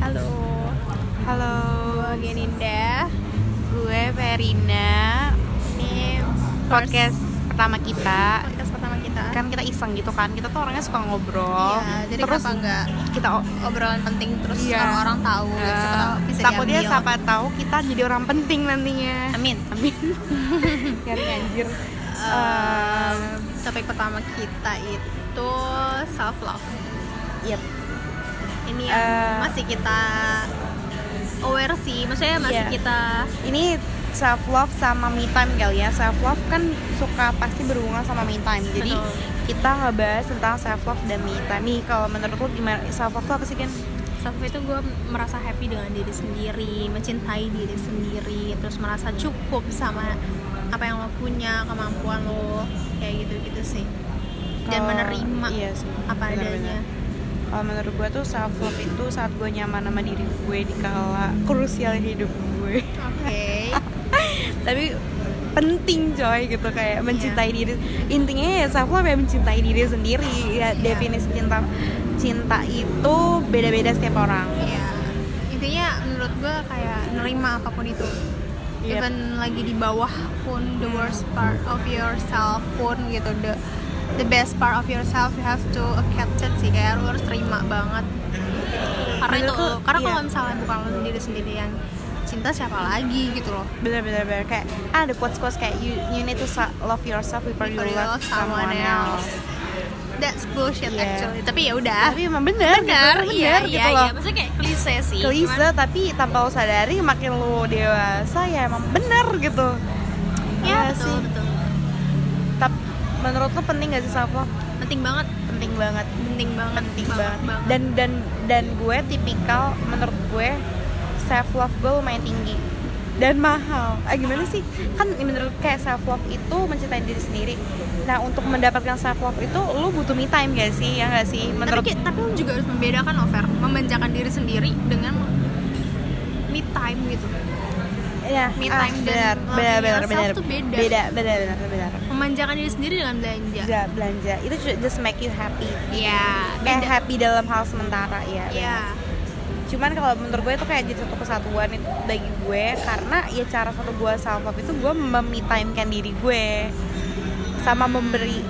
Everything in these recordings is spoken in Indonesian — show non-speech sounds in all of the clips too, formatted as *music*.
Halo, Halo, gue Geninda. gue Verina. Ini Podcast pertama kita. podcast pertama kita. Kan kita iseng gitu kan. Kita tuh orangnya suka ngobrol. Iya, jadi terus kenapa enggak kita obrolan penting terus Iya. orang-orang tahu, tahu bisa takutnya diambil. siapa tahu kita jadi orang penting nantinya. Amin. Amin. *laughs* Biar anjir. Eh, topik pertama kita itu self love. Yep. Ini yang Eh, masih kita aware sih, maksudnya masih Iya. kita Ini self love sama me time kali ya. Self love kan suka pasti berhubungan sama me time. Jadi Betul. kita ngebahas tentang self love dan me time. Nih kalau menurut lu gimana self love tuh apa sih kan? self love itu gue merasa happy dengan diri sendiri, mencintai diri sendiri, terus merasa cukup sama apa yang lo punya, kemampuan lo, kayak gitu-gitu sih. Dan menerima iya sih, apa benar-benar. adanya. Kalau menurut gue tuh self love itu saat gue nyaman sama diri gue di kala krusial hidup gue. Oke. *laughs* Tapi penting coy gitu Iya. kayak mencintai diri. Intinya ya self love ya mencintai diri sendiri. Ya Iya. definisi cinta cinta itu beda-beda setiap orang. Iya. Intinya menurut gue kayak nerima apa pun itu. Yep. Even lagi di bawah pun the worst part of yourself pun gitu the the best part of yourself you have to accept it sih kayak lu harus terima banget karena itu Menurutku, lo- karena iya. kalau misalnya bukan lo sendiri sendiri yang cinta siapa lagi gitu loh Bener-bener bener. kayak ah, ada quotes quotes kayak you you need to love yourself before you Before you love love someone else. that's bullshit Iya. actually tapi ya udah Tapi emang bener, benar gitu, iya bener iya gitu iya loh. maksudnya kayak klise sih klise cuman- tapi tanpa lo sadari makin lo dewasa ya emang bener gitu ya Iya betul sih betul menurut lo penting gak sih self love penting banget. Penting banget. Penting banget. Penting banget, banget. Dan dan dan gue tipikal menurut gue self love gue lumayan tinggi. Dan mahal. Ah gimana sih? Kan menurut kayak self love itu mencintai diri sendiri. Nah untuk mendapatkan self love itu lo butuh me time gak sih? Ya gak sih? Menurut tapi, tapi lu juga harus membedakan over memanjakan diri sendiri dengan me time gitu ya me ah, time dan benar loving benar benar benar. tuh beda. beda benar benar benar. Memanjakan diri sendiri dengan belanja. Belanja belanja. Itu ju- just make you happy. Iya, kayak beda. happy dalam hal sementara ya Iya, cuman kalau menurut gue itu kayak jadi satu kesatuan itu bagi gue karena ya cara satu gue self love itu gue memi timekan diri gue. Sama memberi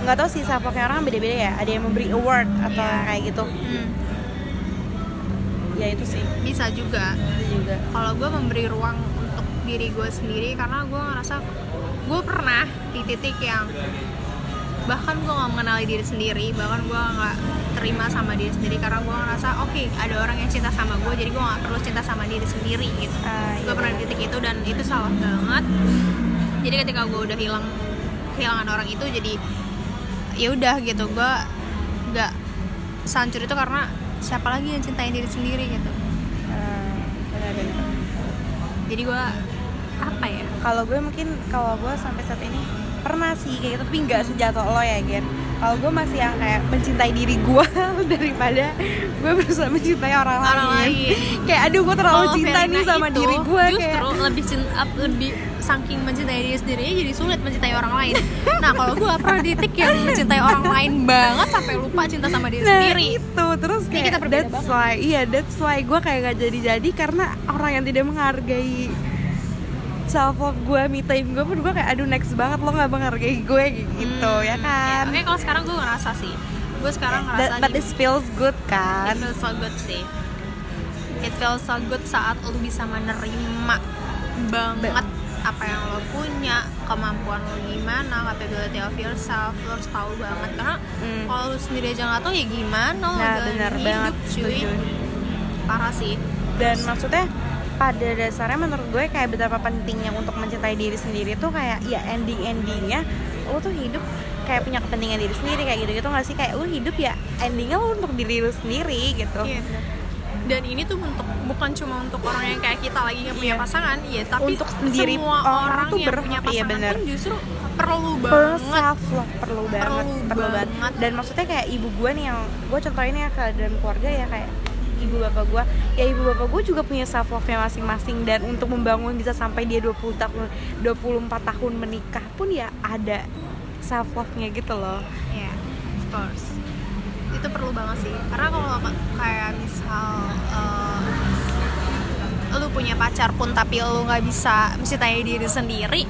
nggak tahu sih self love orang beda-beda ya. Ada yang memberi award atau Iya. kayak gitu. Hmm, ya itu sih. Bisa juga. itu juga. Kalau gue memberi ruang diri gue sendiri karena gue ngerasa gue pernah di titik yang bahkan gue nggak mengenali diri sendiri bahkan gue nggak terima sama diri sendiri karena gue ngerasa oke ada orang yang cinta sama gue jadi gue nggak perlu cinta sama diri sendiri gitu. Ah, gue iya. pernah di titik itu dan itu salah banget. Jadi ketika gue udah hilang kehilangan orang itu jadi ya udah gitu gue nggak sancur itu karena siapa lagi yang cintain diri sendiri gitu. Ah, jadi gue apa ya kalau gue mungkin kalau gue sampai saat ini pernah sih kayak gitu tapi nggak sejatuh lo ya Gen kalau gue masih yang kayak mencintai diri gue *laughs* daripada gue berusaha mencintai orang, Orang lain. lain. kayak aduh gue terlalu Kalau cinta nih sama itu diri gue justru kayak lebih cinta lebih saking mencintai diri sendiri jadi sulit mencintai orang lain nah kalau gue pernah di titik yang mencintai orang lain banget sampai lupa cinta sama diri nah sendiri itu terus Ini kayak kita that's banget. why iya that's why gue kayak gak jadi jadi karena orang yang tidak menghargai self love gue me time gue pun gue kayak aduh next banget lo nggak menghargai gue gitu Hmm, ya kan? Oke kalau sekarang gue ngerasa sih gue sekarang That- ngerasa but gini, this feels good it kan feels so good sih. It feels so good saat lu bisa menerima banget apa yang lo punya kemampuan lo gimana capability of yourself lo harus tahu banget. Karena Hmm. kalau lu sendiri aja nggak tahu ya gimana lo nah jalanin benar hidup banget cuy. setuju. Parah sih. Dan maksudnya pada dasarnya menurut gue kayak betapa pentingnya untuk mencintai diri sendiri tuh kayak ya ending endingnya lo tuh hidup kayak punya kepentingan diri sendiri kayak gitu gitu nggak sih kayak lo hidup ya endingnya lo untuk diri lo sendiri gitu Iya. Dan ini tuh untuk bukan cuma untuk orang yang kayak kita lagi yang punya Iya. pasangan, ya tapi Untuk sendiri semua orang orang, tuh yang berhak, punya iya pasangan bener. pun justru perlu banget. self love perlu banget Perlu perlu banget. banget. dan maksudnya kayak ibu gue nih yang gue contohin ya ke dalam keluarga ya kayak ibu bapak gue ya ibu bapak gue juga punya self love nya masing-masing dan untuk membangun bisa sampai dia 20 tahun 24 tahun menikah pun ya ada self love nya gitu loh. Ya, of course. Itu perlu banget sih. Karena kalau ka- kayak misal eh, lu punya pacar pun tapi lu nggak bisa mencintai diri sendiri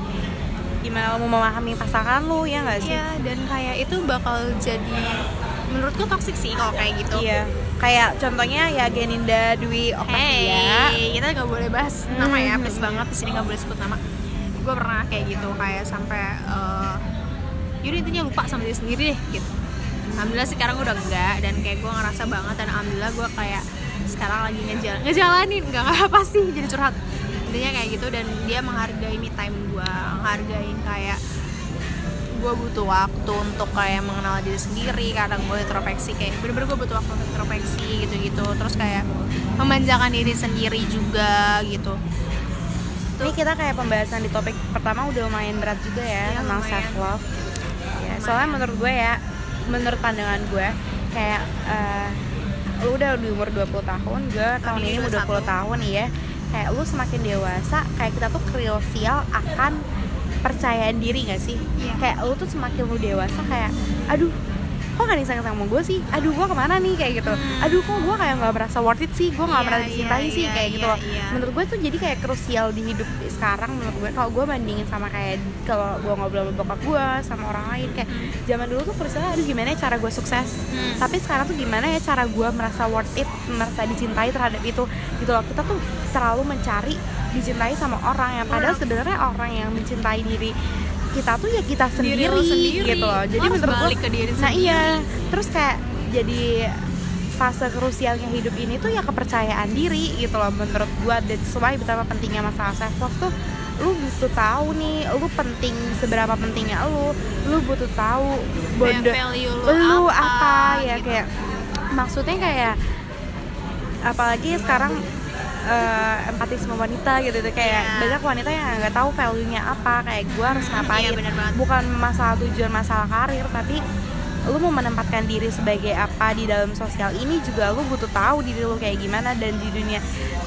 gimana lo mau memahami pasangan lu ya nggak sih? Iya dan kayak itu bakal jadi menurutku toxic sih kalau kayak gitu. Iya, kayak contohnya ya Geninda Dwi Octavia. Hey, kita nggak boleh bahas nama ya, Hmm. please banget di sini nggak boleh sebut nama. Gue pernah kayak gitu, kayak sampai uh, yaudah intinya lupa sama diri sendiri deh gitu. Alhamdulillah sekarang udah enggak dan kayak gue ngerasa banget dan alhamdulillah gue kayak sekarang lagi ngejal ngejalanin nggak apa sih jadi curhat intinya kayak gitu dan dia menghargai me time gue menghargain kayak gue butuh waktu untuk kayak mengenal diri sendiri kadang gue introspeksi kayak bener-bener gue butuh waktu untuk introspeksi gitu-gitu terus kayak memanjakan diri sendiri juga gitu Ini kita kayak pembahasan di topik pertama udah lumayan berat juga ya Iya, tentang lumayan. self love. Ya, soalnya menurut gue ya, menurut pandangan gue kayak eh, lu udah di umur 20 tahun, gue tahun ini udah 20 21. tahun nih ya. Kayak lu semakin dewasa, kayak kita tuh krusial akan percayaan diri gak sih? Iya. Kayak lu tuh semakin lu dewasa kayak, aduh kok gak disayang sama gue sih? Aduh gue ke mana nih kayak gitu? Hmm. Aduh kok gue kayak gak merasa worth it sih? Gue gak Iya, merasa iya, dicintai sih iya, kayak gitu iya, loh iya. menurut gue tuh jadi kayak krusial di hidup sekarang menurut gue kalau gue bandingin sama kayak kalau gue ngobrol sama bokap gue sama orang lain kayak Hmm. zaman dulu tuh krusialnya aduh gimana ya cara gue sukses Hmm. tapi sekarang tuh gimana ya cara gue merasa worth it merasa dicintai terhadap itu gitu loh kita tuh terlalu mencari dicintai sama orang yang padahal sebenarnya orang yang mencintai diri kita tuh ya kita Diri sendiri, lo sendiri. gitu loh jadi menurut balik ke diri nah sendiri. iya terus kayak jadi fase krusialnya hidup ini tuh ya kepercayaan diri gitu loh menurut gua that's why betapa pentingnya masalah self love tuh lu butuh tahu nih lu penting seberapa pentingnya lu lu butuh tahu value lu, lu apa, apa, ya gitu. kayak maksudnya kayak apalagi sekarang eh, empati sama wanita gitu tuh. Kayak Iya. banyak wanita yang nggak tahu value-nya apa. Kayak gua harus ngapain? Iya, bener banget. bukan masalah tujuan masalah karir tapi lu mau menempatkan diri sebagai apa di dalam sosial ini juga lu butuh tahu diri lu kayak gimana. Dan di dunia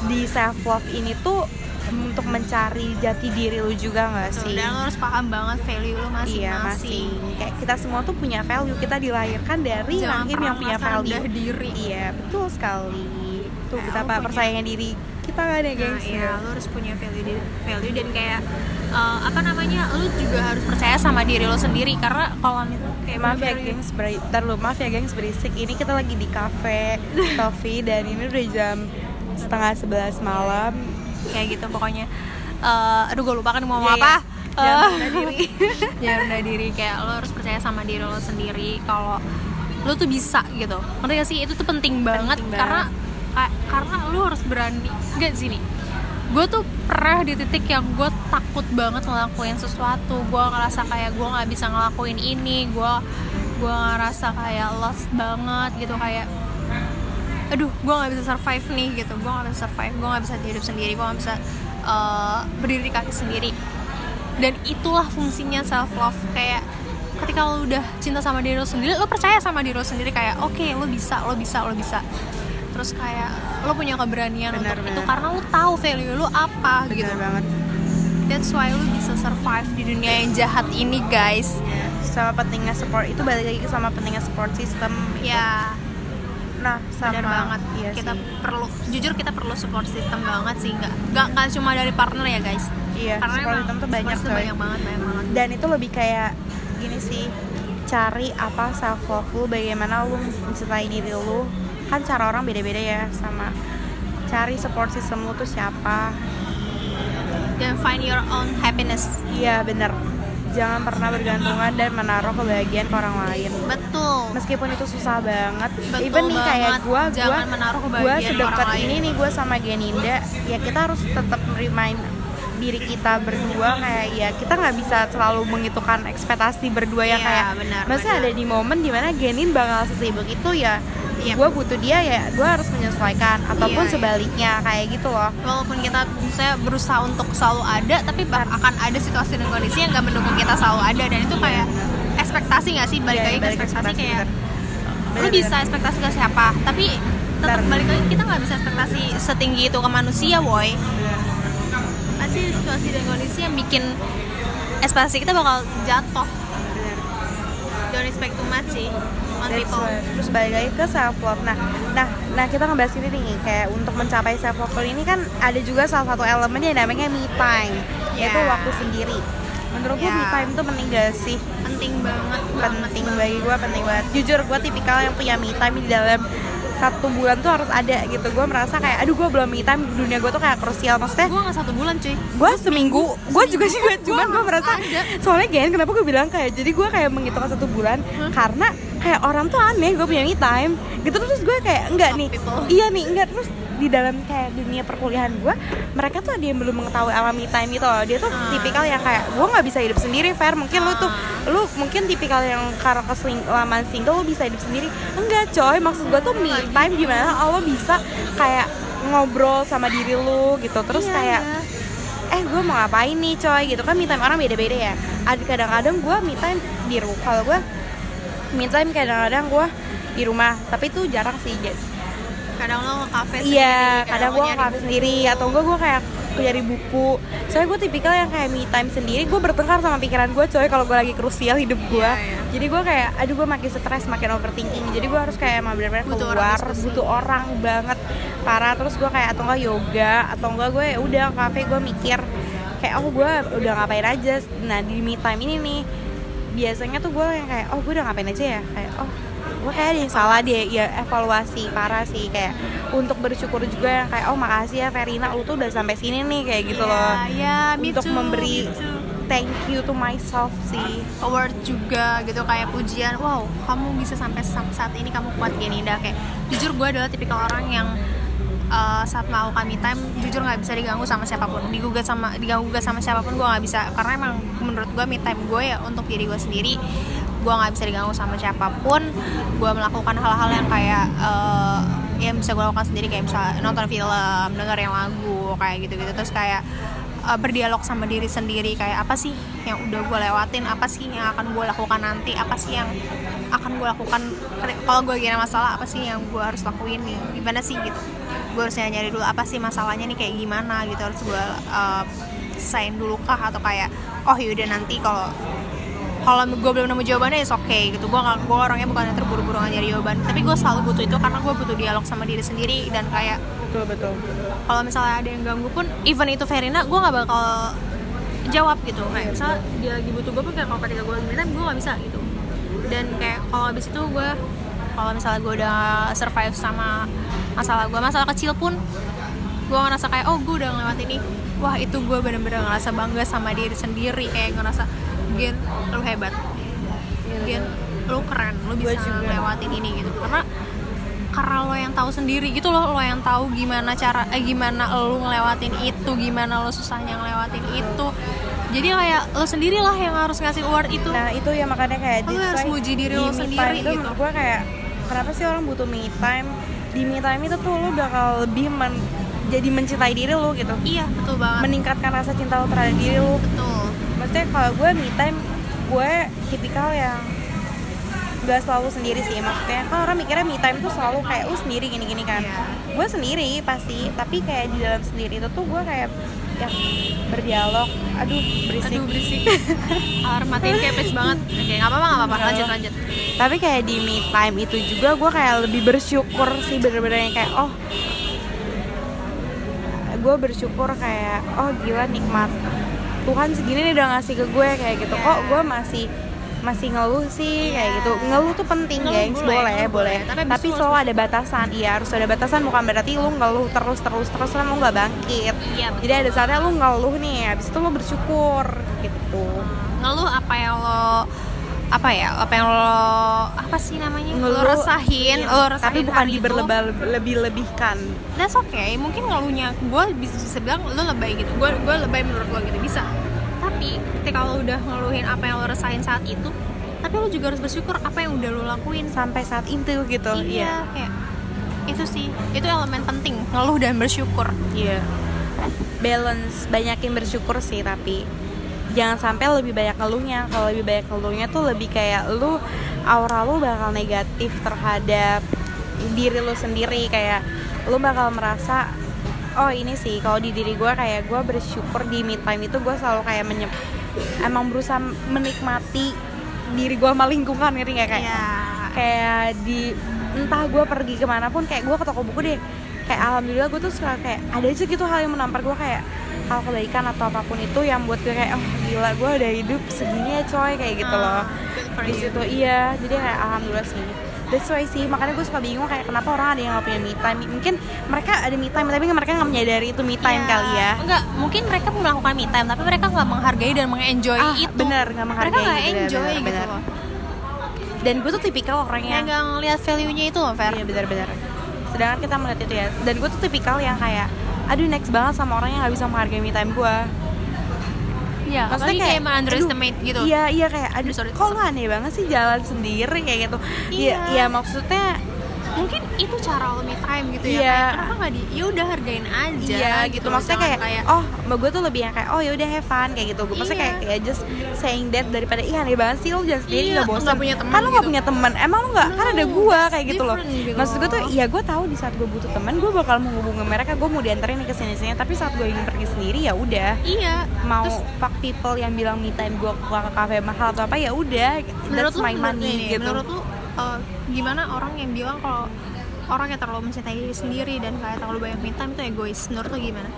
di self love ini tuh untuk mencari jati diri lu juga nggak sih? Dan lo harus paham banget value iya masing-masing. Masing. Kayak kita semua tuh punya value. Kita dilahirkan dari Jangan rahim pernah yang punya value. diri. iya betul sekali tuh Kayak betapa lu punya- persaingan diri kita kan ya Nah, gengs iya, lo harus punya value di- value dan kayak eh, apa namanya, lo juga harus percaya sama diri lo sendiri karena kalau kayak maaf ya gengs beri- lu maaf ya gengs berisik ini kita lagi di cafe coffee *laughs* dan ini udah jam setengah sebelas malam kayak gitu pokoknya. Eh, aduh gue lupa kan mau ngomong Iya, apa. iya. Jangan Eh, rendah diri. jangan *laughs* rendah diri kayak lo harus percaya sama diri lo sendiri kalau lo tuh bisa gitu. Ngerti gak sih? Itu tuh penting banget Penting karena ka- karena lo harus berani. Gak sini. Gue tuh pernah di titik yang gue takut banget ngelakuin sesuatu. Gue ngerasa kayak gue nggak bisa ngelakuin ini. Gue gue ngerasa kayak lost banget gitu kayak aduh gue nggak bisa survive nih gitu gue nggak bisa survive gue nggak bisa hidup sendiri gue nggak bisa uh, berdiri di kaki sendiri dan itulah fungsinya self love kayak ketika lo udah cinta sama diri lo sendiri lo percaya sama diri lo sendiri kayak oke lo bisa lo bisa lo bisa terus kayak lo punya keberanian Benar, untuk benar. itu karena lo tahu value lo apa gitu. Bener banget. That's why lo bisa survive di dunia yang jahat ini guys. Sama pentingnya support itu balik lagi sama pentingnya support system ya nah sama benar banget. iya kita sih. perlu jujur kita perlu support system banget sih nggak nggak nggak cuma dari partner ya guys. Iya karena support system tuh banyak banyak banget banyak banget. Dan itu lebih kayak gini sih cari apa self love lu bagaimana lu mencintai diri lu kan cara orang beda-beda ya sama cari support system lu tuh siapa. Dan find your own happiness. Iya bener. Jangan pernah bergantungan dan menaruh kebahagiaan ke orang lain. Betul. Meskipun itu susah banget. Betul even nih kayak gue gue ke sedekat ini nih gue sama Geninda ya kita harus tetap remind diri kita berdua kayak ya kita nggak bisa selalu mengitukan ekspektasi berdua yang Iya, kayak benar, maksudnya benar. ada di momen di mana Genin bakal sesibuk itu ya Iya. gue butuh dia ya gue harus menyesuaikan ataupun iya. sebaliknya kayak gitu loh. Walaupun kita misalnya berusaha untuk selalu ada tapi bak- akan ada situasi dan kondisi yang nggak mendukung kita selalu ada dan itu kayak ekspektasi nggak sih? Balik Iya, lagi ke ekspektasi ekspektasi, kayak bener. lu bisa ekspektasi ke siapa? Tapi tetap balik lagi kita nggak bisa ekspektasi setinggi itu ke manusia boy pasti situasi dan kondisi yang bikin ekspektasi kita bakal jatuh. Don't expect too much sih on That's people right. Terus balik lagi ke self love. Nah, nah, nah kita ngebahas ini nih kayak untuk mencapai self love ini kan ada juga salah satu elemen yang namanya me time, yaitu Yeah. waktu sendiri. Menurut gue me Yeah. time tuh penting gak sih? penting banget Penting banget. bagi gue, penting banget. Jujur gue tipikal yang punya me time di dalam satu bulan tuh harus ada gitu. Gue merasa kayak, aduh gue belum me time, dunia gue tuh kayak krusial. Maksudnya gue nggak satu bulan cuy gue seminggu gue juga juga cuman gue merasa ada. soalnya Gen kenapa gue bilang kayak jadi gue kayak menghitungkan satu bulan karena kayak orang tuh aneh gue punya me time. Gitu terus gue kayak enggak nih. Iya nih enggak terus di dalam kayak dunia perkuliahan gue mereka tuh ada yang belum mengetahui alam me time gitu loh dia tuh Ah. tipikal yang kayak gue nggak bisa hidup sendiri fair mungkin lu tuh lu mungkin tipikal yang karena laman single lu bisa hidup sendiri. Enggak coy. Maksud gue tuh me time gimana? Lo bisa kayak ngobrol sama diri lu gitu. Terus Iya, kayak iya. eh gue mau ngapain nih coy? Gitu. Kan me time orang beda-beda ya. Ada kadang-kadang gue me time di rumah kalau gue me time kadang-kadang gue di rumah tapi itu jarang sih Jen. kadang lo ke kafe iya sendiri, kadang lo gue kafe buku. sendiri atau enggak gue kayak nyari buku soalnya gue tipikal yang kayak me time sendiri gue bertengkar sama pikiran gue coy kalau gue lagi krusial hidup gue Iya, iya. jadi gue kayak aduh gue makin stres makin overthinking jadi gue harus kayak emang benar-benar Butuh orang keluar diskusi. butuh orang banget parah terus gue kayak atau enggak yoga atau enggak gue ya udah kafe gue mikir kayak oh gue udah ngapain aja nah di me time ini nih biasanya tuh gue yang kayak oh gue udah ngapain aja ya? Kayak oh gue kayak ada yang salah deh. Ya evaluasi parah sih. Kayak untuk bersyukur juga yang kayak oh makasih ya Verina lu tuh udah sampai sini nih kayak gitu Iya, loh. iya, me untuk too, memberi me too. thank you to myself sih. Award juga gitu kayak pujian wow kamu bisa sampai sam- saat ini kamu kuat gini. Dah kayak jujur gue adalah tipikal orang yang uh, saat melakukan me time jujur nggak bisa diganggu sama siapa pun. Digugat sama diganggu gugat sama siapa pun gue nggak bisa. Karena emang menurut gue me time gue ya untuk diri gue sendiri gue nggak bisa diganggu sama siapa pun. Gue melakukan hal-hal yang kayak uh, yang bisa gue lakukan sendiri. Kayak misalnya nonton film dengerin lagu kayak gitu-gitu. Terus kayak uh, berdialog sama diri sendiri. Kayak apa sih yang udah gue lewatin? Apa sih yang akan gue lakukan nanti? Apa sih yang akan gue lakukan? Kalau gue gini masalah apa sih yang gue harus lakuin nih? Gimana sih gitu gue harus nyari dulu apa sih masalahnya nih kayak gimana gitu harus gue uh, sign dulu kah? Atau kayak oh yaudah nanti kalau kalau gue belum nemu jawabannya is oke gitu. Gue gue orangnya bukan yang terburu-buru nyari jawaban. Tapi gue selalu butuh itu karena gue butuh dialog sama diri sendiri dan kayak betul betul. kalau misalnya ada yang ganggu pun even itu Verina gue nggak bakal jawab gitu. Kayak misalnya dia lagi butuh gue pun kayak kalau ketika gue lagi minta gue nggak bisa gitu. Dan kayak kalau abis itu gue kalau misalnya gue udah survive sama masalah gue masalah kecil pun gue ngerasa kayak oh gue udah ngelewatin ini. Wah itu gue bener-bener ngerasa bangga sama diri sendiri. Kayak ngerasa Gen lu hebat. Gen lu keren. Lu bisa juga. ngelewatin ini gitu. Karena karena lo yang tahu sendiri gitu loh lo yang tahu gimana cara eh gimana lo ngelewatin itu gimana lo susahnya ngelewatin itu. Jadi kayak lo sendirilah yang harus ngasih award itu. Nah itu ya makanya kayak that's harus muji diri di lo sendiri itu gitu. gue kayak kenapa sih orang butuh me time di me time itu tuh lu bakal lebih men- jadi mencintai diri lu gitu. Iya betul banget. Meningkatkan rasa cinta lu terhadap diri lu. Betul. Maksudnya kalau gue me time gue tipikal yang gak selalu sendiri sih. Maksudnya kan orang mikirnya me time tuh selalu kayak lu sendiri gini-gini kan. Iya. gue sendiri pasti tapi kayak di dalam sendiri itu tuh gue kayak yang berdialog. Aduh berisik. Aduh berisik. *laughs* Alarm matiin kayak please banget. Oke nggak apa-apa nggak apa-apa. Lanjut lanjut. Tapi kayak di me time itu juga gue kayak lebih bersyukur sih bener-bener yang kayak oh gue bersyukur kayak oh gila nikmat Tuhan segini nih udah ngasih ke gue kayak gitu. Iya. kok gue masih masih ngeluh sih kayak Iya. gitu. Ngeluh tuh penting Ngeluh gengs. boleh, boleh ngeluh boleh, boleh. Tapi tapi, selalu ada batasan iya. Harus ada batasan bukan berarti lu ngeluh terus terus terus kan lu nggak bangkit. Iya betul. jadi ada saatnya lu ngeluh nih habis itu lu bersyukur gitu. Ngeluh apa yang lo apa ya apa yang lo apa sih namanya? Lo Ngeluh, resahin iya. lo resahin tapi bukan hari itu. diberlebal lebih lebihkan that's okay. Mungkin ngeluhnya gue bisa, bisa bilang lo lebay gitu. Gue gue lebay menurut lo gitu. Bisa. Tapi ketika lo udah ngeluhin apa yang lo resahin saat itu tapi lo juga harus bersyukur apa yang udah lo lakuin. Sampai saat itu gitu iya kayak itu sih. Itu elemen penting ngeluh dan bersyukur. Iya. Balance, banyakin bersyukur sih tapi jangan sampai lebih banyak ngeluhnya. Kalau lebih banyak ngeluhnya tuh lebih kayak lu aura lu bakal negatif terhadap diri lu sendiri. Kayak lu bakal merasa oh ini sih kalau di diri gue kayak gue bersyukur di me time itu gue selalu kayak menyep emang berusaha menikmati diri gue sama lingkungan ngerti nggak? Kayak Iya, kayak di entah gue pergi ke mana pun kayak gue ke toko buku deh. Kayak alhamdulillah gue tuh suka kayak ada aja gitu hal yang menampar gue kayak hal kebaikan atau apa pun itu yang buat gue kayak oh gila gue udah hidup segini ya coy kayak gitu loh. Ah, good for di situ iya. Jadi kayak alhamdulillah sih That's why sih, makanya gue suka bingung kayak kenapa orang ada yang gak punya me time Mungkin mereka ada me time, tapi mereka gak menyadari itu me time Iya. kali ya Enggak, mungkin mereka melakukan me time tapi mereka nggak menghargai dan mengenjoy Ah, itu. bener, nggak menghargai, Mereka nggak enjoy bener, gitu bener. loh. Dan gue tuh tipikal orang yang nggak ngeliat value-nya itu loh, Fer. Iya benar-benar. Sedangkan kita melihat itu ya. Dan gue tuh tipikal yang kayak, aduh next banget sama orang yang gak bisa menghargai me time gue. Iya, Maksudnya kayak, kayak, underestimate gitu. Iya iya kayak, aduh Sorry, kok lu aneh banget sih jalan sendiri kayak gitu. Iya Iya. iya maksudnya Mungkin itu cara lo me time gitu ya. Iya. Kayak, kenapa nggak di? Ya udah hargain aja. iya gitu. Maksudnya Jangan kayak, oh mbak gue tuh lebih yang kayak, oh yaudah have fun kayak gitu. Gue maksudnya Iya. kayak, kayak just saying that daripada ih aneh banget sih lu jalan sendiri Iya, nggak bosan. nggak punya teman kan nggak gitu. punya teman. Emang nggak? kan No, ada gue kayak gitu loh. gitu Maksud gue tuh, ya gue tahu di saat gue butuh teman, gue bakal menghubungi mereka. Gue mau dianterin nih ke sini-sini. Tapi saat gue ingin pergi sendiri ya udah. iya. mau Terus, fuck people yang bilang me time gue ke kafe mahal atau apa ya udah that's my money gitu menurut lu uh, gimana orang yang bilang kalau orang yang terlalu mencintai diri sendiri dan kayak terlalu banyak time itu egois menurut lu gimana?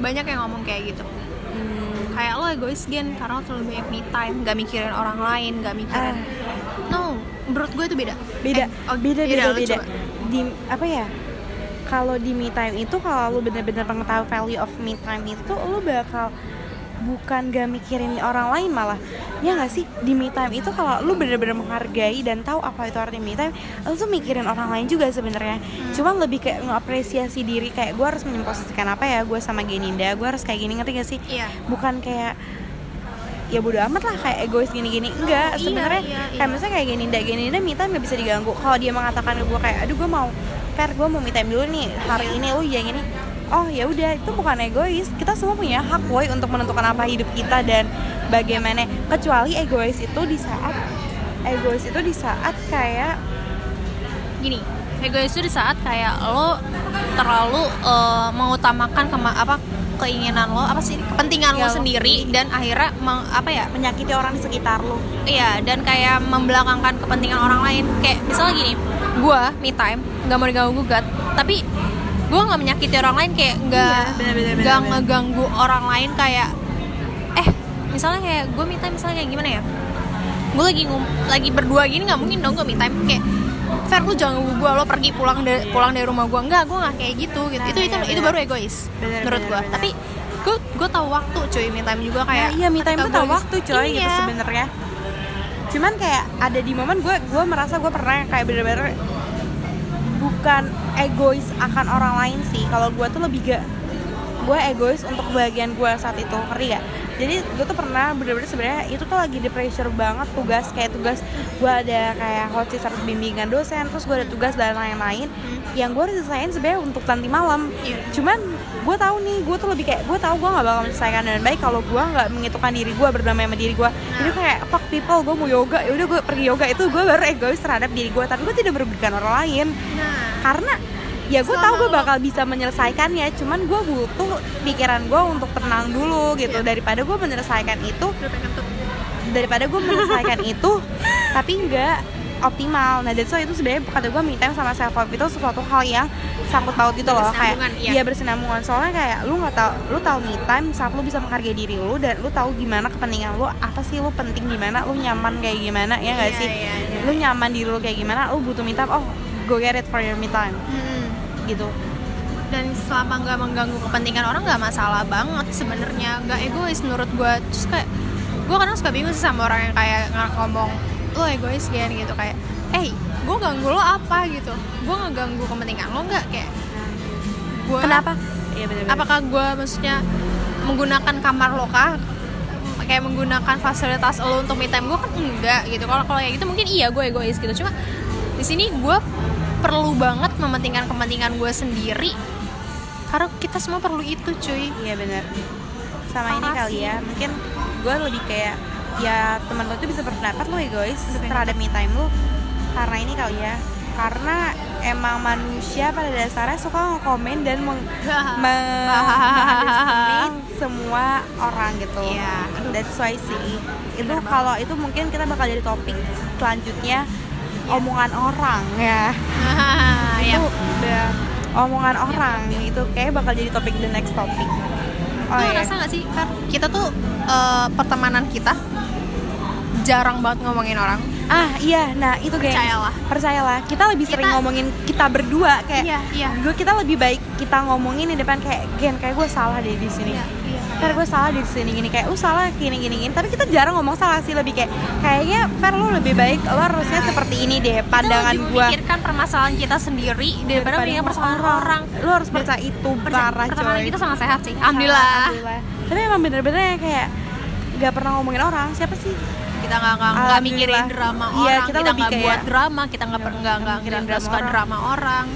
Banyak yang ngomong kayak gitu. Hmm, kayak lo egois gen karena lo terlalu banyak me time gak mikirin orang lain gak mikirin no menurut gue itu beda. Beda. Eh, oh, beda beda beda coba. di apa ya? Kalau di me time itu kalau lu bener-bener mengetahui value of me time itu lu bakal bukan gak mikirin orang lain malah ya gak sih di me time itu kalau lu bener-bener menghargai dan tahu apa itu arti me time lu tuh mikirin orang lain juga sebenarnya Hmm. cuma lebih kayak ngapresiasi diri kayak gue harus memposisikan apa ya gue sama Geninda gue harus kayak gini ngerti gak sih Iya. bukan kayak ya bodo amat lah kayak egois gini-gini enggak Iya, sebenarnya iya, kayak iya. misalnya kayak gini ndak gini ndak me time nggak bisa diganggu kalau dia mengatakan ke gue kayak aduh gue mau Fer gue mau me time dulu nih hari Iya. ini lu yang ini oh ya udah itu bukan egois. Kita semua punya hak woi untuk menentukan apa hidup kita dan bagaimana. Kecuali egois itu di saat egois itu di saat kayak gini egois itu di saat kayak lo terlalu uh, mengutamakan kema apa keinginan lo apa sih kepentingan Ya, lo lo sendiri. dan akhirnya meng- apa ya menyakiti orang di sekitar lu Iya, dan kayak membelakangkan kepentingan orang lain. Kayak misalnya gini, gue me time, nggak mau diganggu gugat, tapi gue nggak menyakiti orang lain, kayak nggak Iya, nggak bener-bener. ngeganggu orang lain kayak, eh, misalnya kayak gue time, misalnya kayak gimana ya? Gue lagi ngum, lagi berdua gini nggak mungkin dong gue time kayak. Fer lu jangan ganggu gue, lo pergi pulang dari pulang dari rumah gue Enggak, gue nggak kayak gitu gitu. Nah, itu itu iya, itu bener. baru egois Bener, menurut bener, gue. bener. Tapi gue gue tahu waktu cuy me time juga kayak. Nah, iya me time tuh tahu waktu coy gitu Iya. sebenarnya. Cuman kayak ada di momen gue gue merasa gue pernah kayak bener-bener bukan egois akan orang lain sih. Kalau gue tuh lebih gak gue egois untuk kebahagiaan gue saat itu ngerti gak? Jadi gue tuh pernah bener-bener sebenarnya itu tuh lagi di pressure banget tugas kayak tugas gue ada kayak hotsis harus bimbingan dosen terus gue ada tugas dan lain-lain yang gue harus selesaiin sebenarnya untuk nanti malam Iya. cuman gue tahu nih gue tuh lebih kayak gue tahu gue nggak bakal menyelesaikan dengan baik kalau gue nggak menghitungkan diri gue berdamai sama diri gue jadi kayak fuck people gue mau yoga ya udah gue pergi yoga. Itu gue baru egois terhadap diri gue tapi gue tidak merugikan orang lain. Nah, karena ya gue Selama tahu gue bakal bisa menyelesaikannya cuman gue butuh pikiran gue untuk tenang dulu gitu. Iya. daripada gue menyelesaikan itu daripada gue menyelesaikan itu tapi nggak optimal. Nah that's why itu sebenarnya kata gue me time sama self love itu sesuatu hal yang sangkut paut gitu loh. Kayak iya. dia bersinambungan soalnya kayak lu nggak tahu lu tahu me time saat lu bisa menghargai diri lu dan lu tahu gimana kepentingan lu apa sih lu penting gimana lu nyaman kayak gimana ya nggak Iya, sih? iya, iya. lu nyaman diri lu kayak gimana lu butuh me time oh go get it for your me time. Hmm. gitu. Dan selama nggak mengganggu kepentingan orang nggak masalah banget sebenarnya nggak egois menurut gue terus kayak gue kadang suka bingung sih sama orang yang kayak ng- ngomong lo egois kan gitu kayak eh gue ganggu lo apa? gitu. Gue nggak ganggu kepentingan lo nggak? Kayak gue kenapa? Iya bener apakah gue maksudnya menggunakan kamar lo kah? Kayak menggunakan fasilitas lo untuk me time gue kan enggak gitu. Kalau kalau kayak gitu mungkin iya gue egois gitu. Cuma di sini gue perlu banget mementingkan kepentingan gue sendiri. Karena kita semua perlu itu cuy. Iya benar. Sama ini Parah kali ya, mungkin gue lebih kayak ya teman lo tuh bisa berpendapat lo egois terhadap me time lo. Karena ini kali ya. Karena emang manusia pada dasarnya suka nge-komen dan meng, *laughs* me- underestimate semua orang gitu. Iya, aduh. That's why sih. Itu kalau itu mungkin kita bakal jadi topik selanjutnya omongan orang ya. *laughs* Ya itu udah omongan orang itu kayak bakal jadi topik the next topic oh lu iya ngerasa gak sih Fer? kita tuh eh, pertemanan kita jarang banget ngomongin orang ah iya nah itu guys Percayalah. percayalah kita lebih sering Kita- ngomongin kita berdua kayak Iya, iya. gue kita lebih baik kita ngomongin di depan kayak gen kayak gue salah deh di sini iya. Fer gue salah di sini gini. Kayak lu salah gini gini gini. Tapi kita jarang ngomong salah sih lebih kayak kayaknya Fer lu lebih baik lo harusnya seperti ini deh pandangan gue memikirkan permasalahan kita sendiri daripada memikirkan permasalahan orang, lu harus percaya itu parah pertemanan kita sangat sehat sih alhamdulillah. Alhamdulillah. tapi emang bener-bener kayak gak pernah ngomongin orang. Siapa sih? Kita nggak nggak mikirin drama Iya, orang. kita kita nggak buat drama kita nggak nggak nggak mikirin nggak drama suka orang. drama orang.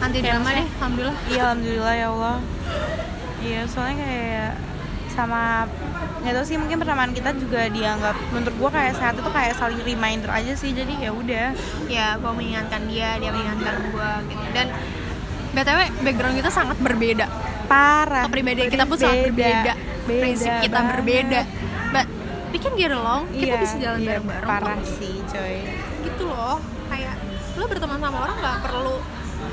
Anti drama deh alhamdulillah. Iya alhamdulillah ya Allah iya soalnya kayak sama nggak tahu sih mungkin pertemanan kita juga dianggap menurut gua kayak sehat itu kayak saling reminder aja sih jadi ya udah. Ya gue mengingatkan dia dia mengingatkan gue gitu. Dan btw background kita sangat berbeda. Parah. Kepribadian kita pun sangat berbeda. Beda prinsip kita banget. berbeda. But we can get along. Kita Iya, bisa jalan iya, bareng-bareng parah kok. sih coy. Gitu loh. Kayak lo berteman sama orang nggak perlu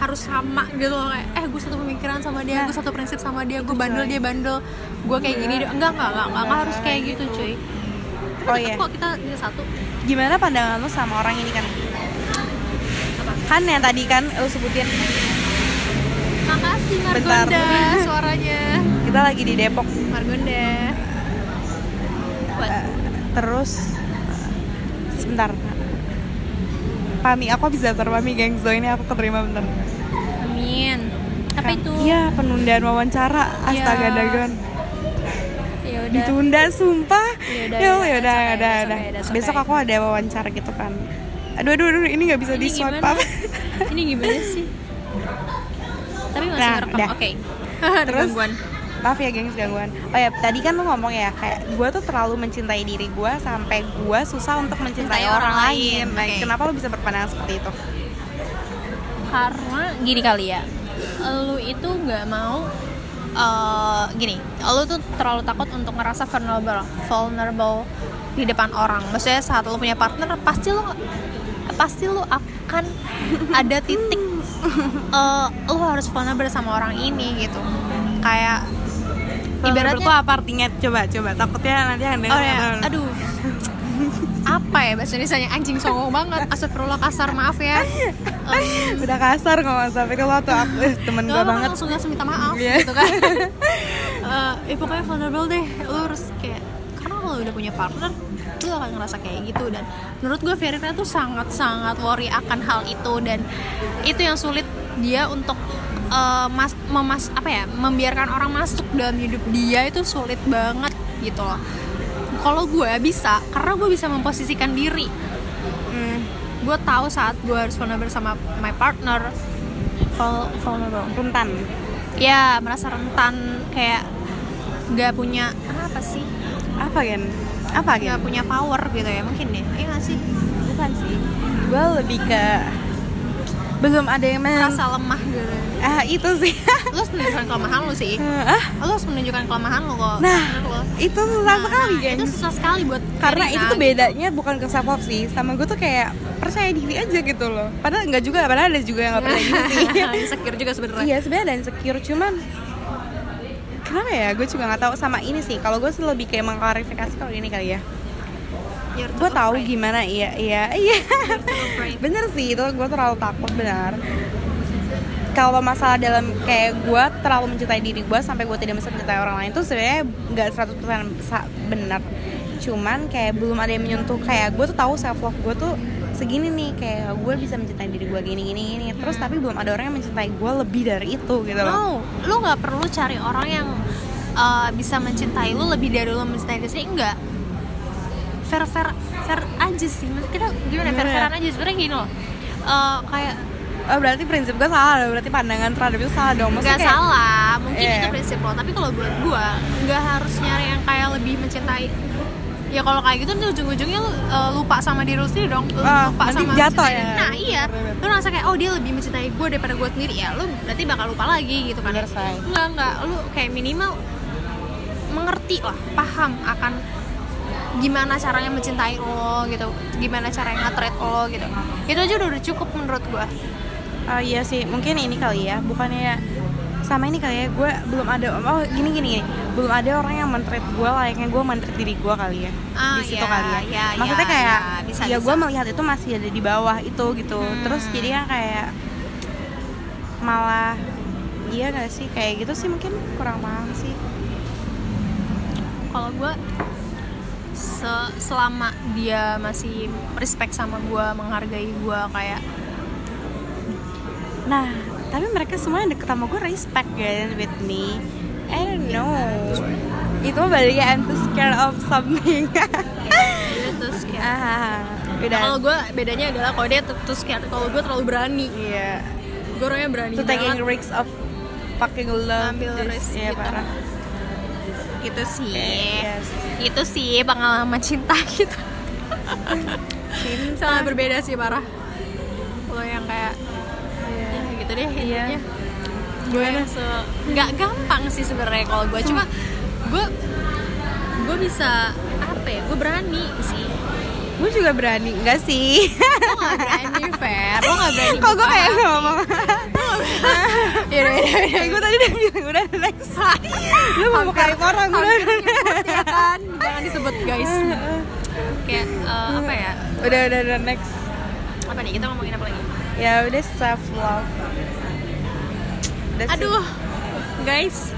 harus sama gitu loh kayak eh gue satu pemikiran sama dia gue satu prinsip sama dia gue itu, bandel dia bandel gue kayak gini dia enggak enggak enggak enggak, enggak harus kayak gitu cuy. Oh iya. kok kita jadi satu. Gimana pandangan lu sama orang ini kan? Kan yang tadi kan lu sebutin. Makasih Bentar. Margonda suaranya. Kita lagi di Depok. Margonda. What? Eh, terus sebentar Pami, aku habis daftar Pami gengs ini aku keterima bentar. Amin. Apa Kan- itu? Iya, penundaan wawancara. Astaga Iya. dagon. Ya udah. Ditunda sumpah. Yaudah, Ya yaudah, ya udah besok aja, udah besok aku ada wawancara gitu kan. Aduh aduh aduh ini nggak bisa di swipe up ini gimana sih? Tapi masih Nah, ngerekam. oke. Terus? *laughs* terus? Gangguan Maaf ya gengs gangguan. Oh ya tadi kan lu ngomong ya Kayak gue tuh terlalu mencintai diri gue Sampai gue susah untuk mencintai orang, orang lain. lain, Nah kenapa lu bisa berpandangan seperti itu? karena gini kali ya lu itu nggak mau eh, gini lu tuh terlalu takut untuk ngerasa vulnerable vulnerable di depan orang. Maksudnya saat lu punya partner pasti lu pasti lu akan *laughs* ada titik eh, lu harus vulnerable sama orang ini gitu. Kayak Ibaratnya ibaratnya apa artinya? Coba coba. Takutnya nanti yang oh ya nggak tahu. aduh. Apa ya bahasa Indonesia anjing songong banget? Astagfirullah kasar maaf ya. *laughs* Em, Udah kasar kalau sampai kalau tuh aku eh, temen gue banget. langsung langsung minta maaf Iya. gitu kan. *laughs* Eh, ya pokoknya vulnerable deh. Lu harus kayak karena kalau udah punya partner lu akan ngerasa kayak gitu. Dan menurut gue Verina tuh sangat-sangat worry akan hal itu. Dan itu yang sulit dia untuk eh, mas memas apa ya membiarkan orang masuk dalam hidup dia itu sulit banget gitu loh. Kalau gue bisa karena gue bisa memposisikan diri. Hmm, gue tahu saat gue harus vulnerable sama my partner. Vul- vulnerable rentan. Ya merasa rentan kayak nggak punya apa sih? Apa gen? Apa gen? nggak punya power gitu ya mungkin ya. Iya nggak sih? Bukan sih. Gue lebih ke belum ada yang men merasa lemah gitu. Ah itu sih. Lu harus menunjukkan kelemahan lu sih. Ah. Lu harus menunjukkan kelemahan lu kok Nah, lo. itu susah Nah, sekali nah, itu susah sekali buat karena itu tuh gitu. bedanya bukan ke self sih. Sama gue tuh kayak percaya diri aja gitu loh. Padahal enggak juga padahal ada juga yang nggak percaya diri sih. *laughs* Insecure juga sebenarnya. Iya sebenarnya ada insecure. Cuman kenapa ya? Gue juga nggak tahu sama ini sih. Kalau gue sih lebih kayak mengklarifikasi kalau ini kali ya gue tahu afraid. gimana iya iya iya. *laughs* Bener sih itu gue terlalu takut benar. Kalau masalah dalam kayak gue terlalu mencintai diri gue sampai gue tidak bisa mencintai orang lain tuh sebenarnya nggak 100% sa- benar cuman kayak belum ada yang menyentuh kayak gue tuh tahu self love gue tuh segini nih kayak gue bisa mencintai diri gue gini gini gini. Terus tapi belum ada orang yang mencintai gue lebih dari itu gitu. Loh No, lu nggak perlu cari orang yang uh, bisa mencintai lu lebih dari lu mencintai diri sendiri enggak. Fair fair fair aja sih. Maksud Kita gimana fair fairan aja sebenarnya gini loh. Uh, kayak oh, berarti prinsip gue salah berarti pandangan terhadap itu salah dong Maksudnya nggak kayak- salah, mungkin Iya. itu prinsip lo. Tapi kalau buat gua nggak harus nyari yang kayak lebih mencintai. Ya kalau kayak gitu ujung-ujungnya lu uh, lupa sama diri lu sendiri dong. Lu Ah, lupa nanti sama jatuh ya. Nah iya, lu ngerasa kayak oh dia lebih mencintai gue daripada gue sendiri ya, lu berarti bakal lupa lagi gitu kan? Enggak enggak, lu kayak minimal mengerti lah, paham akan gimana caranya mencintai lo gitu gimana caranya nge-treat lo gitu itu aja udah, udah cukup menurut gue Oh iya sih, mungkin ini kali ya, bukannya sama ini kali ya, gue belum ada, oh gini gini gini, belum ada orang yang mentreat gue layaknya gue mentreat diri gue kali ya, Ah, di situ iya, kali ya. iya, Maksudnya kayak, iya, bisa, ya gue melihat itu masih ada di bawah itu gitu, Hmm. terus jadi yang kayak malah iya gak sih kayak gitu sih mungkin kurang paham sih. kalau gue se- selama dia masih respect sama gue menghargai gue kayak Nah, tapi mereka semua yang deket sama gue respect kan with me. I don't know. Itu balik ya I'm too scared of something. terus kayak ah, Nah, kalau gue bedanya adalah kalau dia tuh kayak kalau gue terlalu berani Iya. gue orangnya berani To taking risks of fucking love. Ambil risk Iya gitu. parah. Gitu sih. Yes. itu sih pengalaman cinta kita *laughs* Cinta. sangat berbeda sih parah lo yang kayak Iya. ya gitu deh Iya. intinya gue yang se nggak gampang sih sebenarnya kalau gue cuma gue gue bisa apa ya gue berani sih. Gue juga berani, enggak sih? lo nggak berani fair lo nggak berani *laughs* Kok gue kayak ngomong Iya, iya, iya. Kayak gue tadi udah bilang udah next Lu mau buka orang udah ya kan? Jangan disebut guys. Kayak eh, apa ya? Udah udah udah next apa nih? Kita ngomongin apa lagi? Ya udah self love aduh guys.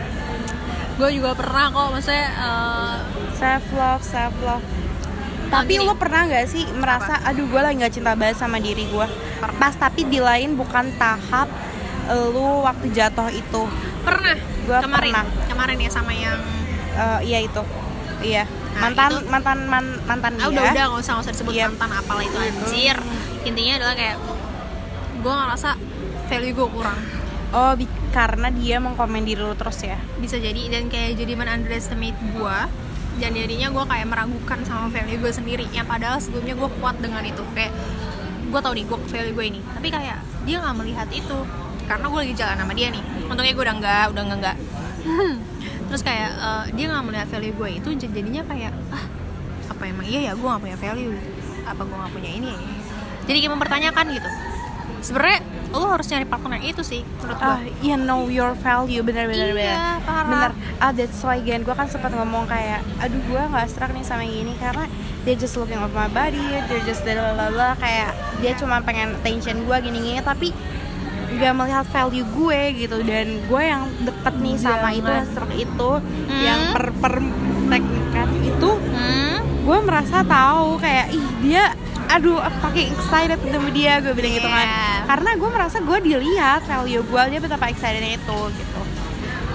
Gue juga pernah kok maksudnya eh, self love self love tapi lo pernah nggak sih merasa aduh gue lagi nggak cinta banget sama diri gue pas tapi di lain bukan tahap lu waktu jatuh itu? Pernah. Gua kemarin. pernah. kemarin ya sama yang Eh, iya itu. Iya. Nah, mantan itu- mantan man- mantan ah, dia. udah udah nggak usah nggak usah disebut Iya. mantan apalah itu anjir. Intinya adalah kayak gue ngerasa value gue kurang. Oh bi- karena dia mengkomen diri lu terus ya? Bisa jadi dan kayak jadi men underestimate gue dan jadinya gue kayak meragukan sama value gue sendiri. Yang padahal sebelumnya gue kuat dengan itu. Kayak gue tau nih gue value gue ini. Tapi kayak dia nggak melihat itu karena gue lagi jalan sama dia nih. Untungnya gue udah enggak udah enggak enggak terus kayak eh, dia nggak melihat value gue itu jadinya kayak ah apa emang iya ya gue nggak punya value gitu. apa gue nggak punya ini ya jadi kayak mempertanyakan gitu. Sebenarnya lo harus nyari partner itu sih menurut gue ah iya know your value. Bener bener Iya, bener parah. bener ah that's why again gue kan sempat ngomong kayak aduh gue nggak serak nih sama yang ini karena dia just looking over my body dia just lalala kayak dia cuma pengen attention gue gini gini tapi gak melihat value gue gitu dan gue yang deket nih sama itu Jangan. yang serak itu Hmm. yang per per teknikan itu hmm? gue merasa tahu kayak ih dia aduh fucking excited ketemu dia gue bilang gitu kan Iya. karena gue merasa gue dilihat value gue dia betapa excitednya itu gitu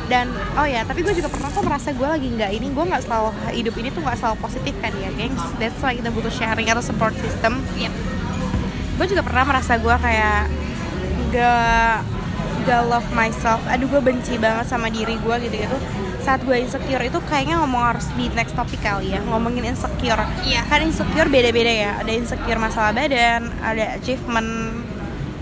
dan oh ya tapi gue juga pernah kok merasa gue lagi nggak ini gue nggak selalu hidup ini tuh nggak selalu positif kan ya gengs that's why kita butuh sharing atau support system Yep. gue juga pernah merasa gue kayak gak gak love myself. Aduh gue benci banget sama diri gue gitu gitu. Saat gue insecure itu kayaknya ngomong harus di next topik kali ya ngomongin insecure. Iya. kan insecure beda-beda ya ada insecure masalah badan ada achievement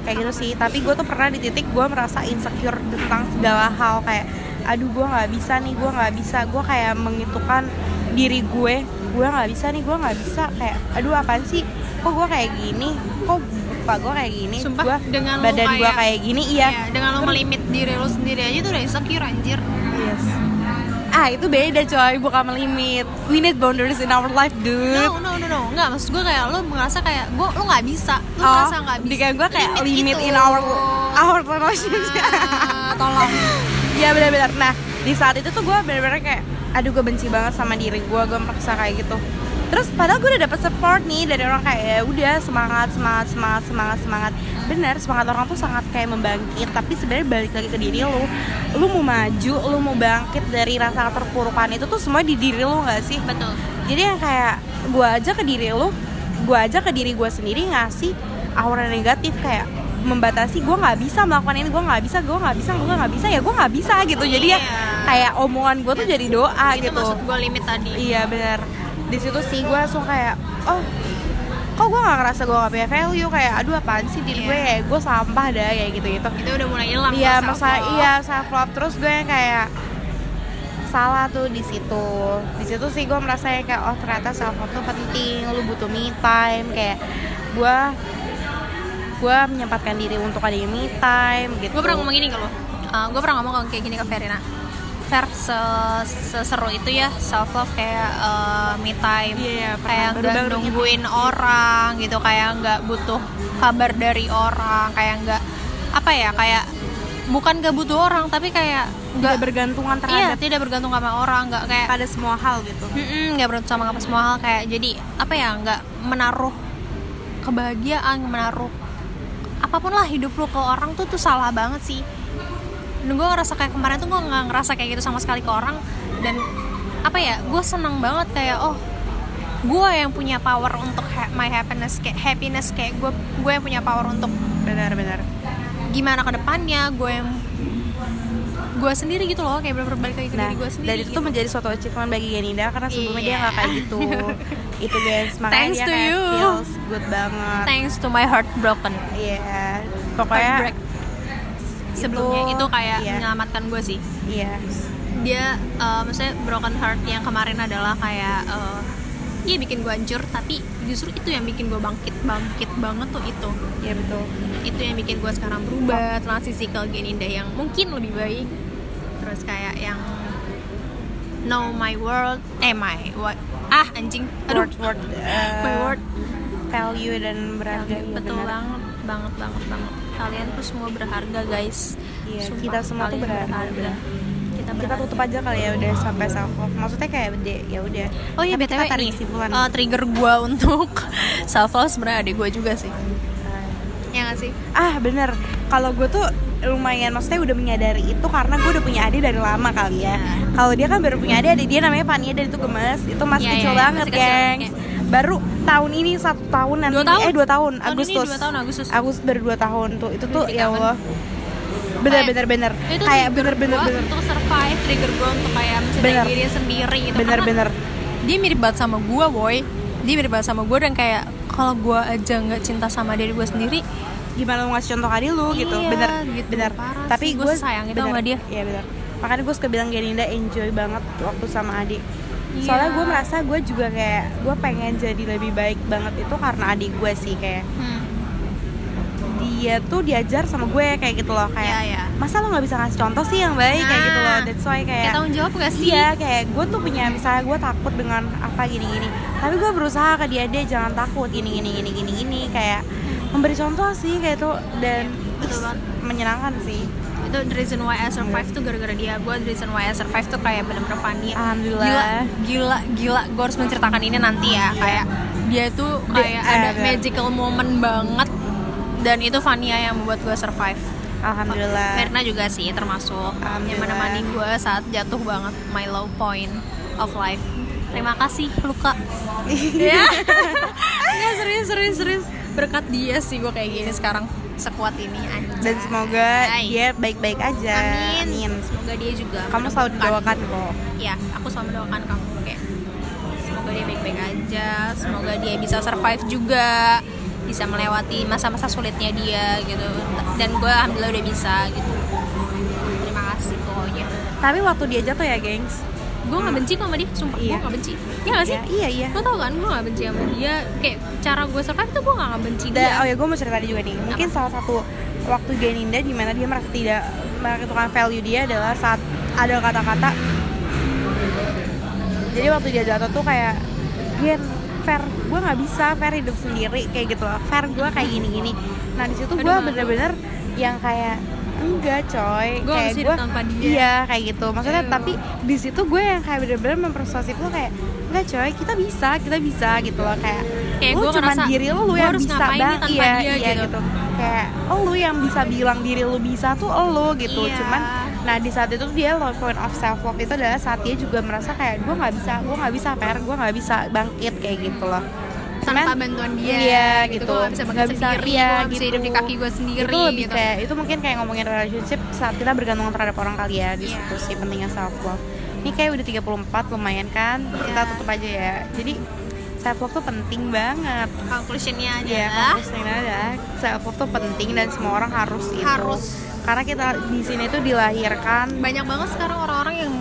kayak gitu sih. Tapi gue tuh pernah di titik gue merasa insecure tentang segala hal kayak aduh gue nggak bisa nih gue nggak bisa. Gue kayak mengitukan diri gue gue nggak bisa nih gue nggak bisa. Kayak aduh apaan sih? Kok gue kayak gini? Kok muka gue kayak gini Sumpah, gua, dengan badan gue kayak- gini iya Iya, dengan lo melimit diri lo sendiri aja tuh udah insecure anjir. Yes. ah itu beda coy bukan melimit we need boundaries in our life dude No, no, no, no, nggak maksud gue kayak lo merasa kayak gue lo nggak bisa, lo Oh, merasa nggak bisa. di kayak gue kayak limit gitu. in our our relationship Ah, tolong. *laughs* ya benar-benar nah di saat itu tuh gue benar-benar kayak aduh gue benci banget sama diri gue gue merasa kayak gitu terus padahal gue udah dapet support nih dari orang kayak ya udah semangat semangat semangat semangat semangat benar semangat orang tuh sangat kayak membangkit tapi sebenarnya balik lagi ke diri lu lu mau maju lu mau bangkit dari rasa terpurukan itu tuh semua di diri lu nggak sih Betul. jadi yang kayak gue aja ke diri lu gue aja ke diri gue sendiri ngasih aura negatif kayak membatasi gue nggak bisa melakukan ini gue nggak bisa gue nggak bisa gue nggak bisa ya gue nggak bisa gitu jadi ya Iya. kayak omongan gue tuh jadi doa itu gitu maksud gue limit tadi. iya benar di situ sih gue langsung kayak oh kok gue nggak ngerasa gue gak punya value? Kayak aduh apaan sih diri Iya. gue ya? Gue sampah dah kayak gitu gitu Itu udah mulai hilang. iya masa iya self love terus gue yang kayak salah tuh di situ. Di situ sih gue merasa ya kayak oh ternyata self love tuh penting. Lu butuh me time. Kayak gue gue menyempatkan diri untuk ada me time gitu. Gue pernah ngomong gini ke lo gue pernah ngomong kayak gini ke Verina Ver se- seseru itu ya self love kayak uh, me time. Iya, iya, pernah. kayak nggak Baru-baru nungguin orang gitu kayak nggak butuh kabar dari orang kayak nggak apa ya kayak bukan nggak butuh orang tapi kayak nggak bergantungan iya terhadap tidak bergantung sama orang nggak kayak pada semua hal gitu. Nggak bergantung sama apa semua hal kayak jadi apa ya nggak menaruh kebahagiaan menaruh apa pun lah hidup lu ke orang tuh tuh salah banget sih dan gue ngerasa kayak kemarin tuh gue nggak ngerasa kayak gitu sama sekali ke orang. Dan apa ya gue seneng banget kayak oh gue yang punya power untuk ha- my happiness kayak happiness kayak gue gue yang punya power untuk benar-benar gimana ke depannya gue yang gue sendiri gitu loh kayak bener-bener balik lagi ke nah diri gue sendiri dan itu gitu. tuh menjadi suatu achievement bagi Ganinda karena sebelumnya dia Iya. nggak kayak gitu. *laughs* Itu guys makanya Thanks dia to kayak you. feels good banget. Thanks to my heart broken. Iya. Pokoknya Heartbreak. sebelumnya. Itu, kayak iya. menyelamatkan gue sih. Iya. Dia eh, maksudnya broken heart yang kemarin adalah kayak eh, iya bikin gue hancur tapi justru itu yang bikin gue bangkit bangkit banget tuh itu. Iya betul. Itu yang bikin gue sekarang berubah transisi ke Geninda yang mungkin lebih baik. Terus kayak yang know my world eh my what ah anjing. Aduh. Word word uh, my word value dan berharga iya, betul benar. banget banget banget banget kalian tuh semua berharga guys. Iya, Sumpah, kita semua tuh kalian berharga. kita kita berharga. tutup aja kali ya udah sampai self love maksudnya kayak ya udah. Oh iya Tapi btw nih uh, trigger gue untuk *laughs* self love sebenarnya adik gue juga sih. Ya gak sih? Ah bener. Kalau gue tuh lumayan maksudnya udah menyadari itu karena gue udah punya adik dari lama kali ya. Kalau dia kan baru punya adik adik dia namanya Fania dan itu gemes. Itu masih Iya, kecil iya, banget masih kecil, gengs baru tahun ini satu tahun nanti. Dua tahun? eh dua tahun, Tahun ini Agustus. dua tahun, Agustus. Agustus baru dua tahun tuh. Itu tuh ya. Allah. Bener bener bener. itu kayak bener bener bener. untuk survive trigger gue untuk kayak mencintai diri sendiri gitu. Bener Karena bener. dia mirip banget sama gue boy. Dia mirip banget sama gue dan kayak kalau gue aja nggak cinta sama diri gue sendiri gimana lu ngasih contoh ke adik lu gitu. Iya, bener gitu. bener. Parah tapi gue sayang itu sama dia. iya bener. Makanya gue suka bilang Geninda enjoy banget waktu sama adik. Soalnya gue merasa gue juga kayak gue pengen jadi lebih baik banget itu karena adik gue sih kayak hmm. dia tuh diajar sama gue kayak gitu loh kayak Iya, iya. masa lo nggak bisa ngasih contoh sih yang baik? Kayak gitu loh. Nah, that's why kayak kayak tanggung jawab gak sih? Iya kayak gue tuh punya misalnya gue takut dengan apa gini-gini. Tapi gue berusaha ke dia dia jangan takut gini gini gini gini gini. Kayak memberi contoh sih kayak itu. Dan Iya, ih, banget. menyenangkan sih the reason why I survive tuh gara-gara dia. Gue the reason why I survive tuh kayak bener-bener funny. Alhamdulillah. gila gila. Gila gue harus menceritakan ini nanti ya. Kayak dia tuh kayak ada bener. magical moment banget. Dan itu Fania yang membuat gue survive. Alhamdulillah. Verna juga sih termasuk. Yang menemani gue saat jatuh banget. My low point of life. Terima kasih luka. *laughs* *laughs* Ya serius serius serius. Berkat dia sih gue kayak gini sekarang sekuat ini anjay. dan semoga Hai. dia baik-baik aja Amin. Semoga dia juga. kamu selalu didoakan kok Ya, aku selalu mendoakan kamu kayak semoga dia baik-baik aja, semoga dia bisa survive juga, bisa melewati masa-masa sulitnya dia gitu. Dan gue alhamdulillah udah bisa gitu. Terima kasih pokoknya. tapi waktu dia jatuh ya gengs Gue gak benci kok sama dia, sumpah Iya. gue gak benci. Iya gak sih? Iya, iya iya. Lo tau kan gue gak benci sama dia. Kayak cara gue survive tuh gue gak benci Da- dia. oh ya gue mau cerita juga nih. Mungkin salah satu waktu Geninda di mana dia merasa tidak menentukan value dia adalah saat ada kata-kata. Jadi waktu dia jatuh tuh kayak Gen fair gue nggak bisa fair hidup sendiri kayak gitu loh. Fair gue kayak gini-gini. Nah di situ gue bener-bener yang kayak enggak coy Gua kayak gue tanpa dia. iya kayak gitu maksudnya Aduh. tapi di situ gue yang kayak bener-bener mempersuasif lo kayak enggak coy kita bisa kita bisa gitu loh kayak Kayak lu cuman ngerasa, diri lu gua yang harus bisa ngapain nih bang tanpa iya dia iya gitu. gitu kayak oh lu yang bisa bilang diri lu bisa tuh lu gitu Iya. cuman nah di saat itu dia low point of self love itu adalah saat dia juga merasa kayak gue nggak bisa gue nggak bisa per gue nggak bisa bangkit kayak gitu loh Tanpa bantuan dia iya gitu Gue gak bisa sendiri iya, Gue gak bisa gitu. hidup di kaki gue sendiri itu lebih gitu kayak itu mungkin kayak ngomongin relationship saat kita bergantung terhadap orang kali ya di Iya. situ sih pentingnya self love ini kayak udah 34 lumayan kan kita Iya. tutup aja ya jadi self love tuh penting banget Conclusionnya adalah fokusnya adalah self love tuh penting dan semua orang harus itu. Harus. Karena kita di sini tuh dilahirkan Banyak banget sekarang orang-orang yang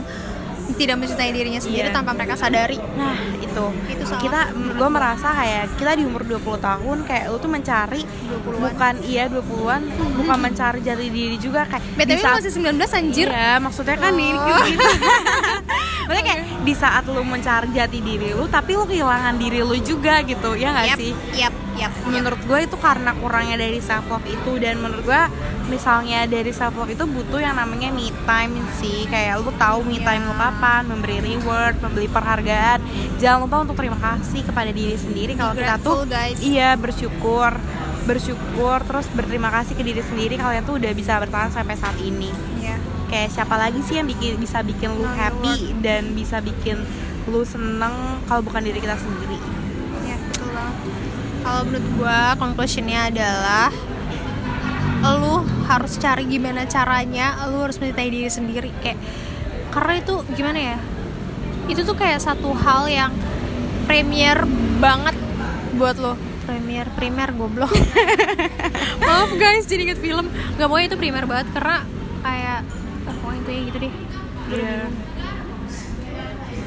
tidak mencintai dirinya sendiri Iya. tanpa mereka sadari nah itu Itu salah kita gue gua. merasa kayak kita di umur 20 tahun kayak lu tuh mencari 20-an. bukan iya 20-an bukan mencari jati diri juga kayak BTW saat- masih 19 anjir Iya, maksudnya kan ini Oh. *laughs* gitu. Maksudnya kayak di saat lu mencari jati diri lu, tapi lu kehilangan diri lu juga gitu, ya nggak Yap, sih? yap, yap. Menurut gue itu karena kurangnya dari self love itu dan menurut gue misalnya dari self love itu butuh yang namanya me time sih kayak lu tahu me time lu Iya. kapan memberi reward memberi penghargaan jangan lupa untuk terima kasih kepada diri sendiri kalau kita tuh guys. iya bersyukur bersyukur terus berterima kasih ke diri sendiri kalian tuh udah bisa bertahan sampai saat ini. Kayak siapa lagi sih yang bikin bisa bikin lu happy dan bisa bikin lu seneng kalau bukan diri kita sendiri? Iya, betul banget. Kalau menurut gua conclusionnya adalah lu harus cari gimana caranya lu harus mencintai diri sendiri. Kayak karena itu gimana ya? Itu tuh kayak satu hal yang premier banget buat lo. Premier primer goblok. *laughs* Maaf guys jadi inget film. Nggak mau itu primer banget karena kayak ah, pokoknya itu ya gitu deh Iya.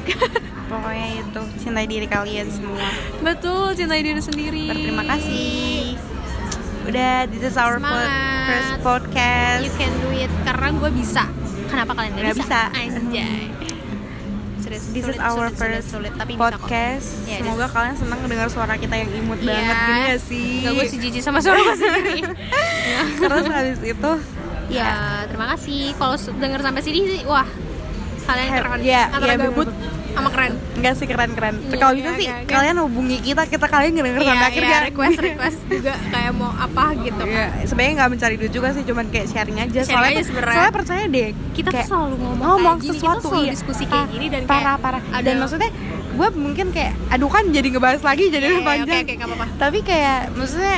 *laughs* pokoknya itu cintai diri kalian semua betul cintai diri sendiri berterima kasih udah this is our po- first podcast You can do it karena gue bisa. Kenapa kalian Nggak nggak bisa? bisa. Anjay. This is our sulit, first sulit, sulit, tapi podcast Iya, semoga kalian senang dengar suara kita yang imut Iya. banget gini ya sih Gak gue sih jijik sama suara gue *laughs* sendiri. terus habis itu ya, terima kasih. Kalau denger sampai sini sih, wah kalian keren. iya, Antara iya, gabut sama keren. enggak sih keren keren Iya, kalau iya, bisa sih iya. kalian hubungi kita kita kalian ngedenger sampai Iya, akhir iya, ya request request *laughs* juga kayak mau apa gitu. Iya, sebenarnya nggak mencari duit juga sih, cuman kayak sharing aja. Sharing soalnya, aja soalnya percaya deh, Kita tuh kayak selalu ngomong, ngomong kayak gini, sesuatu, kita selalu iya. diskusi kayak gini dan parah kayak parah. ada Dan maksudnya gue mungkin kayak, aduh kan jadi ngebahas lagi jadi iya, panjang. oke, oke, nggak apa-apa. Tapi kayak maksudnya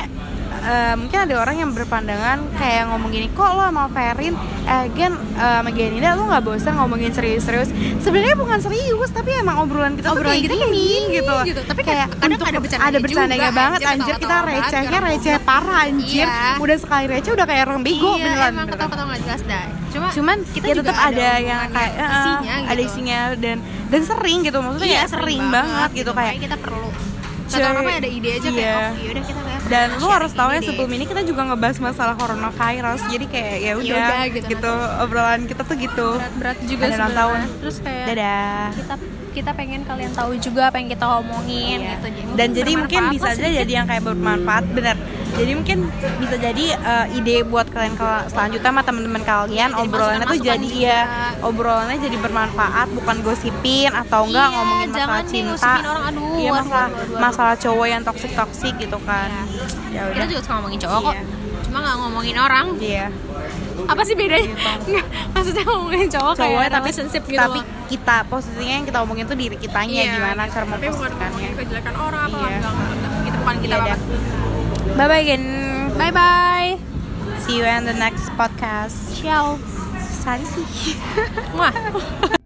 eh, mungkin ada orang yang berpandangan kayak ngomong gini, kok lo sama Ferin, eh Gen, eh, sama Genida lo nggak bosan ngomongin serius-serius? Sebenarnya bukan serius, tapi emang obrolan kita Obrolan kita kayak kayak gini, gini, gitu. gitu. Tapi kayak kadang untuk ada bercandanya ada bercandanya juga, banget, anjir, anjir kita recehnya receh parah anjir. Iya. Udah sekali receh udah kayak orang bego iya, beneran. emang beneran. ketawa-ketawa nggak jelas dah. Cuma cuman kita ya tetap ada, yang kayak isinya ada gitu. isinya dan dan sering gitu maksudnya Iya, ya sering, banget, gitu kayak Makanya kita perlu Kata orang mah ada ide aja kayak iya. oh yaudah kita kayak dan lu harus tahu ya sebelum ini kita juga ngebahas masalah coronavirus. Jadi kayak ya udah udah, gitu, gitu, obrolan kita tuh gitu. Berat-berat juga Ada ulang tahun. terus kayak dadah. kita kita pengen kalian tahu juga apa yang kita omongin Iya. gitu jadi dan jadi mungkin bisa aja jadi yang kayak bermanfaat. Bener jadi mungkin bisa jadi eh, ide buat kalian kalau selanjutnya sama teman-teman kalian Iya, jadi obrolannya tuh jadi ya obrolannya jadi bermanfaat bukan gosipin atau enggak Iya, ngomongin masalah cinta orang, aduh, iya masalah aduh, aduh, aduh. masalah cowok yang toksik toksik gitu kan ya kita juga suka ngomongin cowok kok Iya. cuma nggak ngomongin orang iya apa sih bedanya *laughs* Nggak, maksudnya ngomongin cowok, cowok kayak tapi relationship gitu tapi loh. kita posisinya yang kita omongin tuh diri kitanya Iya, gimana gitu. cara tapi bukan memposisikannya ngomongin kejelekan orang apa Iya. enggak, enggak, enggak. itu bukan kita Iya banget bye bye again bye bye see you in the next podcast. Ciao. Sari sih *laughs* Wah.